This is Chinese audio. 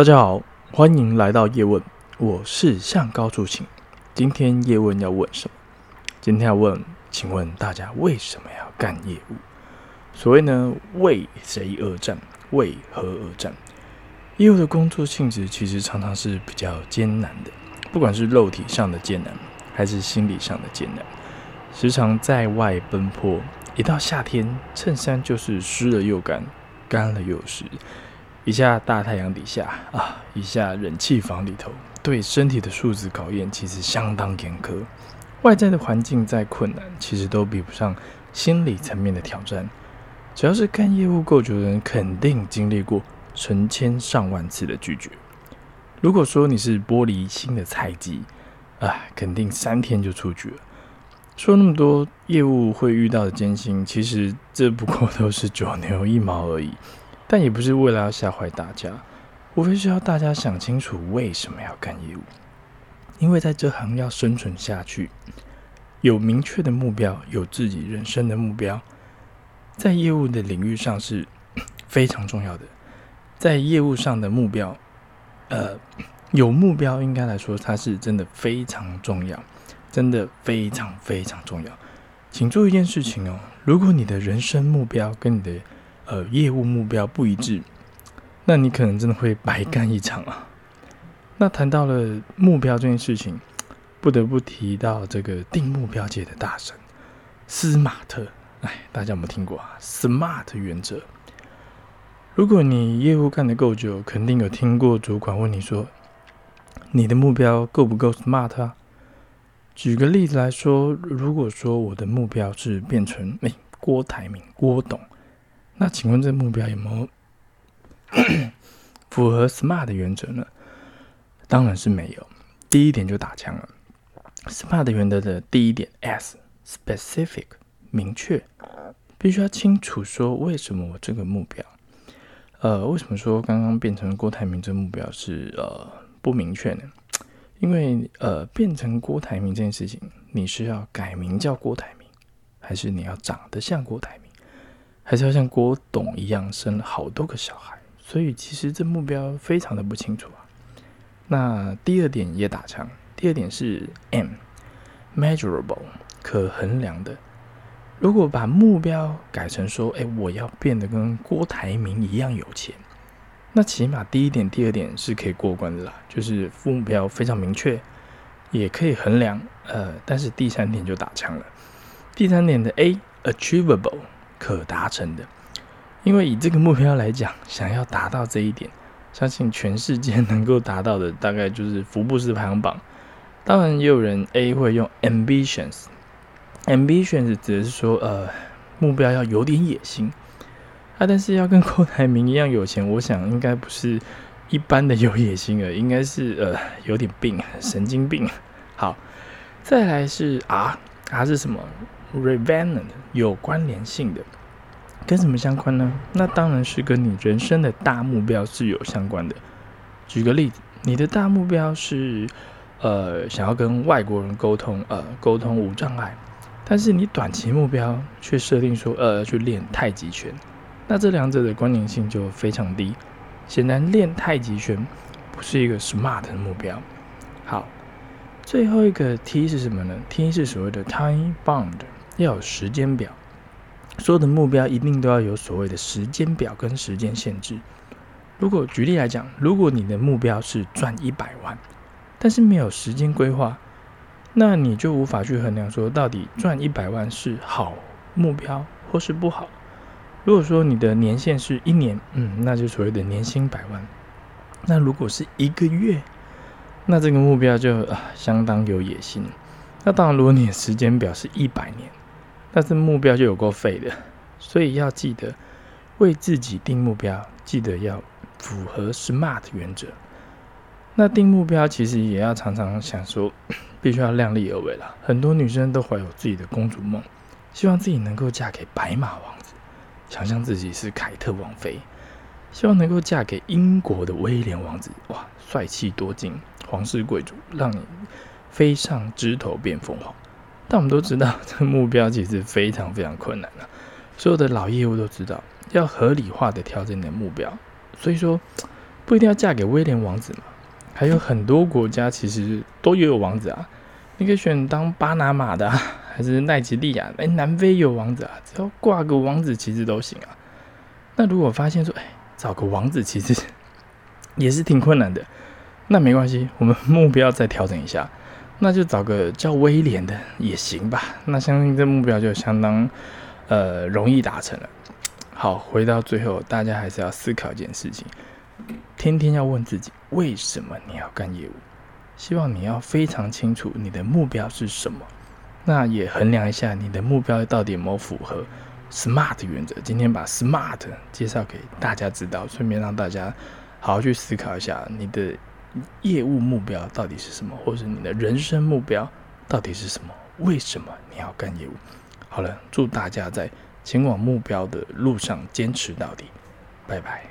大家好，欢迎来到叶问，我是向高处请。今天叶问要问什么？今天要问，请问大家为什么要干业务？所谓呢，为谁而战？为何而战？业务的工作性质其实常常是比较艰难的，不管是肉体上的艰难，还是心理上的艰难。时常在外奔波，一到夏天，衬衫就是湿了又干，干了又湿。一下大太阳底下啊，一下冷气房里头，对身体的素质考验其实相当严苛。外在的环境再困难，其实都比不上心理层面的挑战。只要是干业务够久的人，肯定经历过成千上万次的拒绝。如果说你是玻璃心的菜鸡，啊，肯定三天就出局了。说那么多业务会遇到的艰辛，其实这不过都是九牛一毛而已。但也不是为了要吓坏大家，无非是要大家想清楚为什么要干业务。因为在这行要生存下去，有明确的目标，有自己人生的目标，在业务的领域上是非常重要的。在业务上的目标，呃，有目标应该来说，它是真的非常重要，真的非常非常重要。请做一件事情哦，如果你的人生目标跟你的呃，业务目标不一致，那你可能真的会白干一场啊。那谈到了目标这件事情，不得不提到这个定目标界的大神斯马特。哎，大家有没有听过啊？SMART 原则。如果你业务干得够久，肯定有听过主管问你说：“你的目标够不够 SMART 啊？”举个例子来说，如果说我的目标是变成哎郭台铭郭董。那请问这目标有没有 符合 SMART 的原则呢？当然是没有。第一点就打枪了。SMART 原则的第一点 S，specific，明确，必须要清楚说为什么我这个目标，呃，为什么说刚刚变成郭台铭这个目标是呃不明确呢？因为呃变成郭台铭这件事情，你是要改名叫郭台铭，还是你要长得像郭台铭？还是要像郭董一样生了好多个小孩，所以其实这目标非常的不清楚啊。那第二点也打枪，第二点是 M，measurable，可衡量的。如果把目标改成说，哎，我要变得跟郭台铭一样有钱，那起码第一点、第二点是可以过关的啦，就是目标非常明确，也可以衡量。呃，但是第三点就打枪了。第三点的 A，achievable。可达成的，因为以这个目标来讲，想要达到这一点，相信全世界能够达到的大概就是福布斯排行榜。当然，也有人 A 会用 ambitions，ambitions 指的是说，呃，目标要有点野心啊，但是要跟郭台铭一样有钱，我想应该不是一般的有野心了，应该是呃有点病，神经病。好，再来是 R，R 是什么？Relevant 有关联性的，跟什么相关呢？那当然是跟你人生的大目标是有相关的。举个例子，你的大目标是呃想要跟外国人沟通，呃沟通无障碍，但是你短期目标却设定说呃要去练太极拳，那这两者的关联性就非常低。显然练太极拳不是一个 smart 的目标。好，最后一个 T 是什么呢？T 是所谓的 time bound。要有时间表，所有的目标一定都要有所谓的时间表跟时间限制。如果举例来讲，如果你的目标是赚一百万，但是没有时间规划，那你就无法去衡量说到底赚一百万是好目标或是不好。如果说你的年限是一年，嗯，那就所谓的年薪百万。那如果是一个月，那这个目标就啊相当有野心。那当然，如果你的时间表是一百年。但是目标就有够废的，所以要记得为自己定目标，记得要符合 SMART 原则。那定目标其实也要常常想说，必须要量力而为啦。很多女生都怀有自己的公主梦，希望自己能够嫁给白马王子，想象自己是凯特王妃，希望能够嫁给英国的威廉王子，哇，帅气多金，皇室贵族，让你飞上枝头变凤凰。但我们都知道，这个目标其实非常非常困难了。所有的老业务都知道，要合理化的调整你的目标。所以说，不一定要嫁给威廉王子嘛，还有很多国家其实都也有王子啊。你可以选当巴拿马的，啊，还是奈及利亚？哎，南非有王子啊，只要挂个王子其实都行啊。那如果发现说，哎，找个王子其实也是挺困难的，那没关系，我们目标再调整一下，那就找个叫威廉的也行吧。那相信这目标就相当呃容易达成了。好，回到最后，大家还是要思考一件事情，天天要问自己，为什么你要干业务？希望你要非常清楚你的目标是什么，那也衡量一下你的目标到底有没有符合 SMART 原则。今天把 SMART 介绍给大家知道，顺便让大家好好去思考一下你的业务目标到底是什么，或者你的人生目标到底是什么？为什么你要干业务？好了，祝大家在前往目标的路上坚持到底，拜拜。